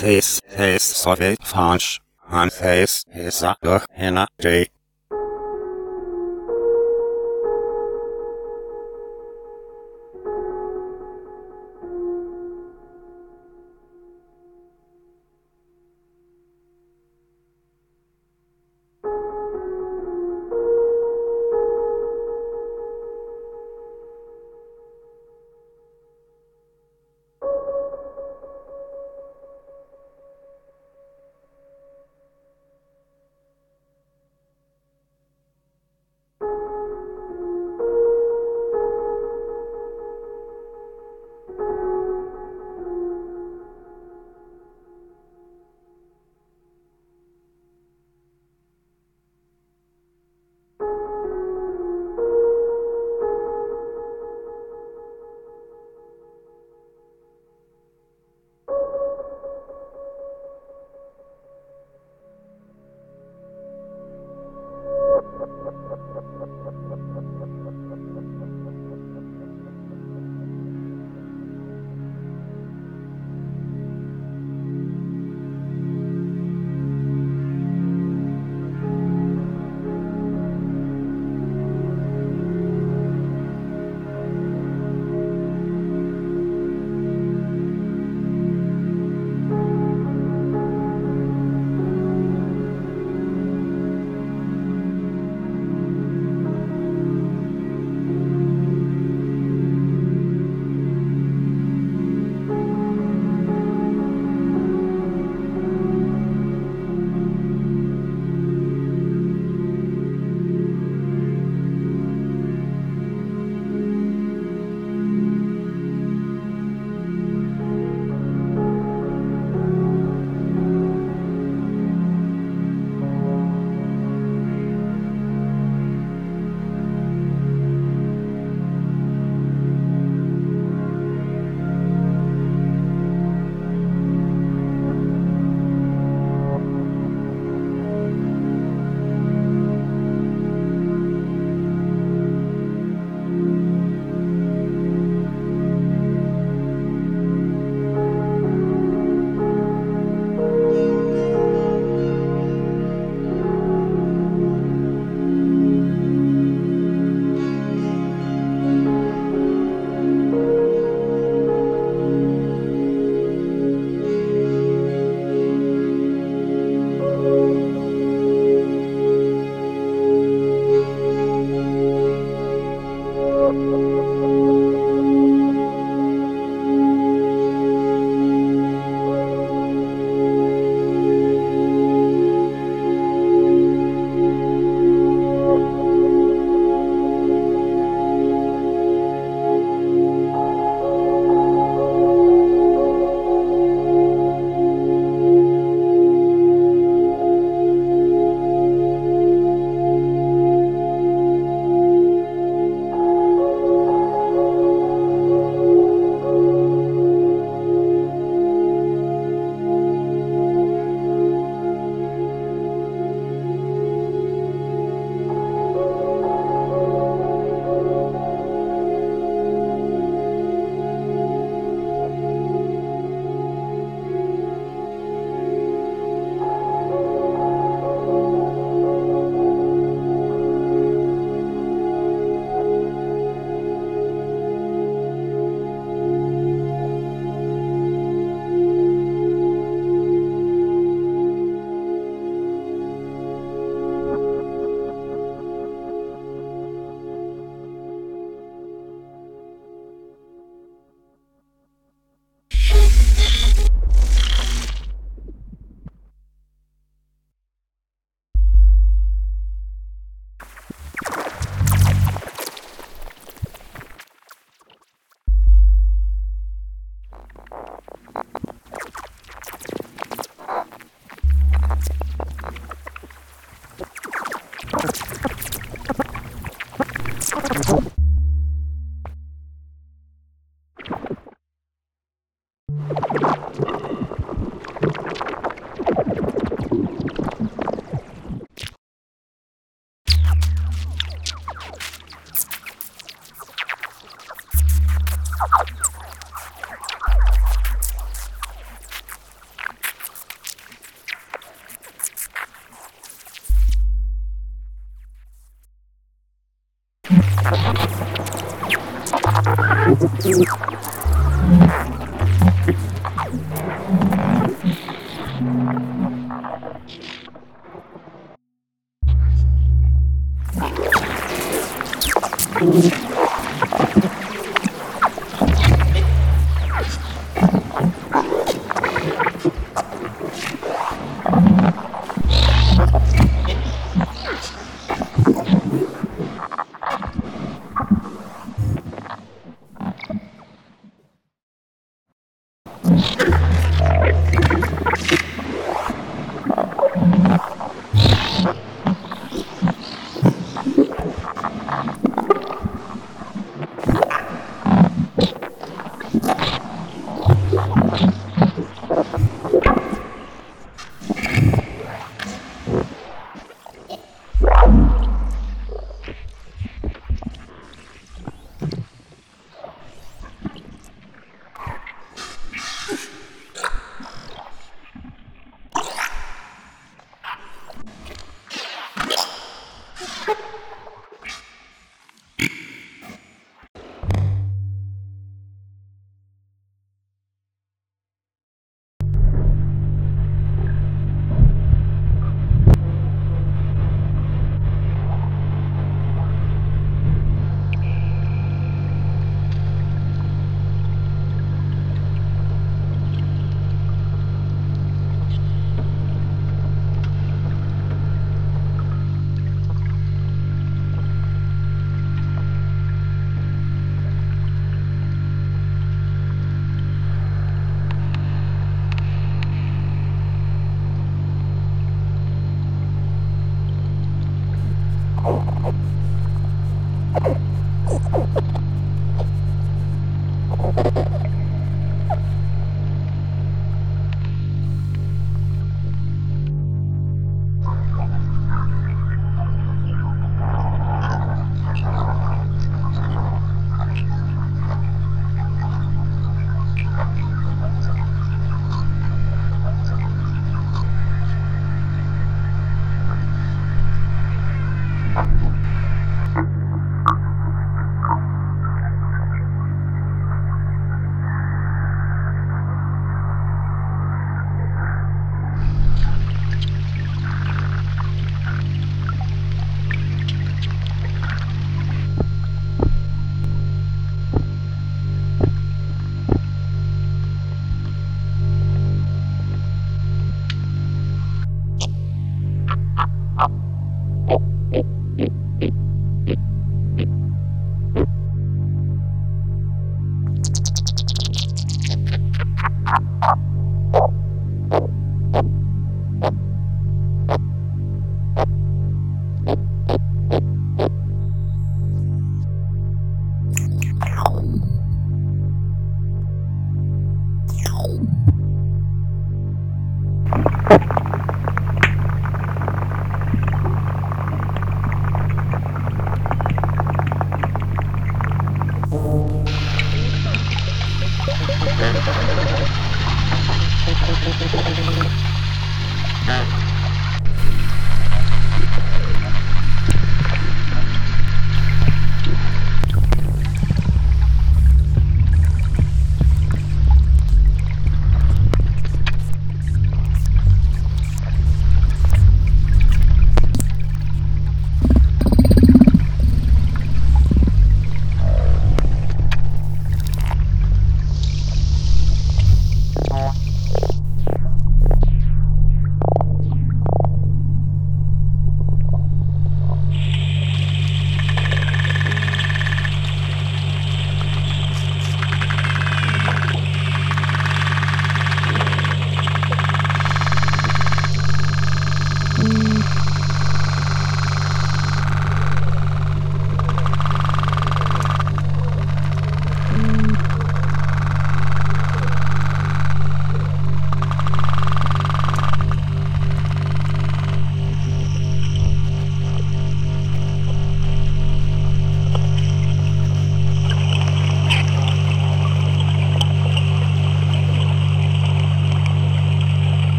Face, face, sorbet, fanch, han face, is a hena, day.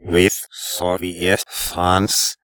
With Soviet funds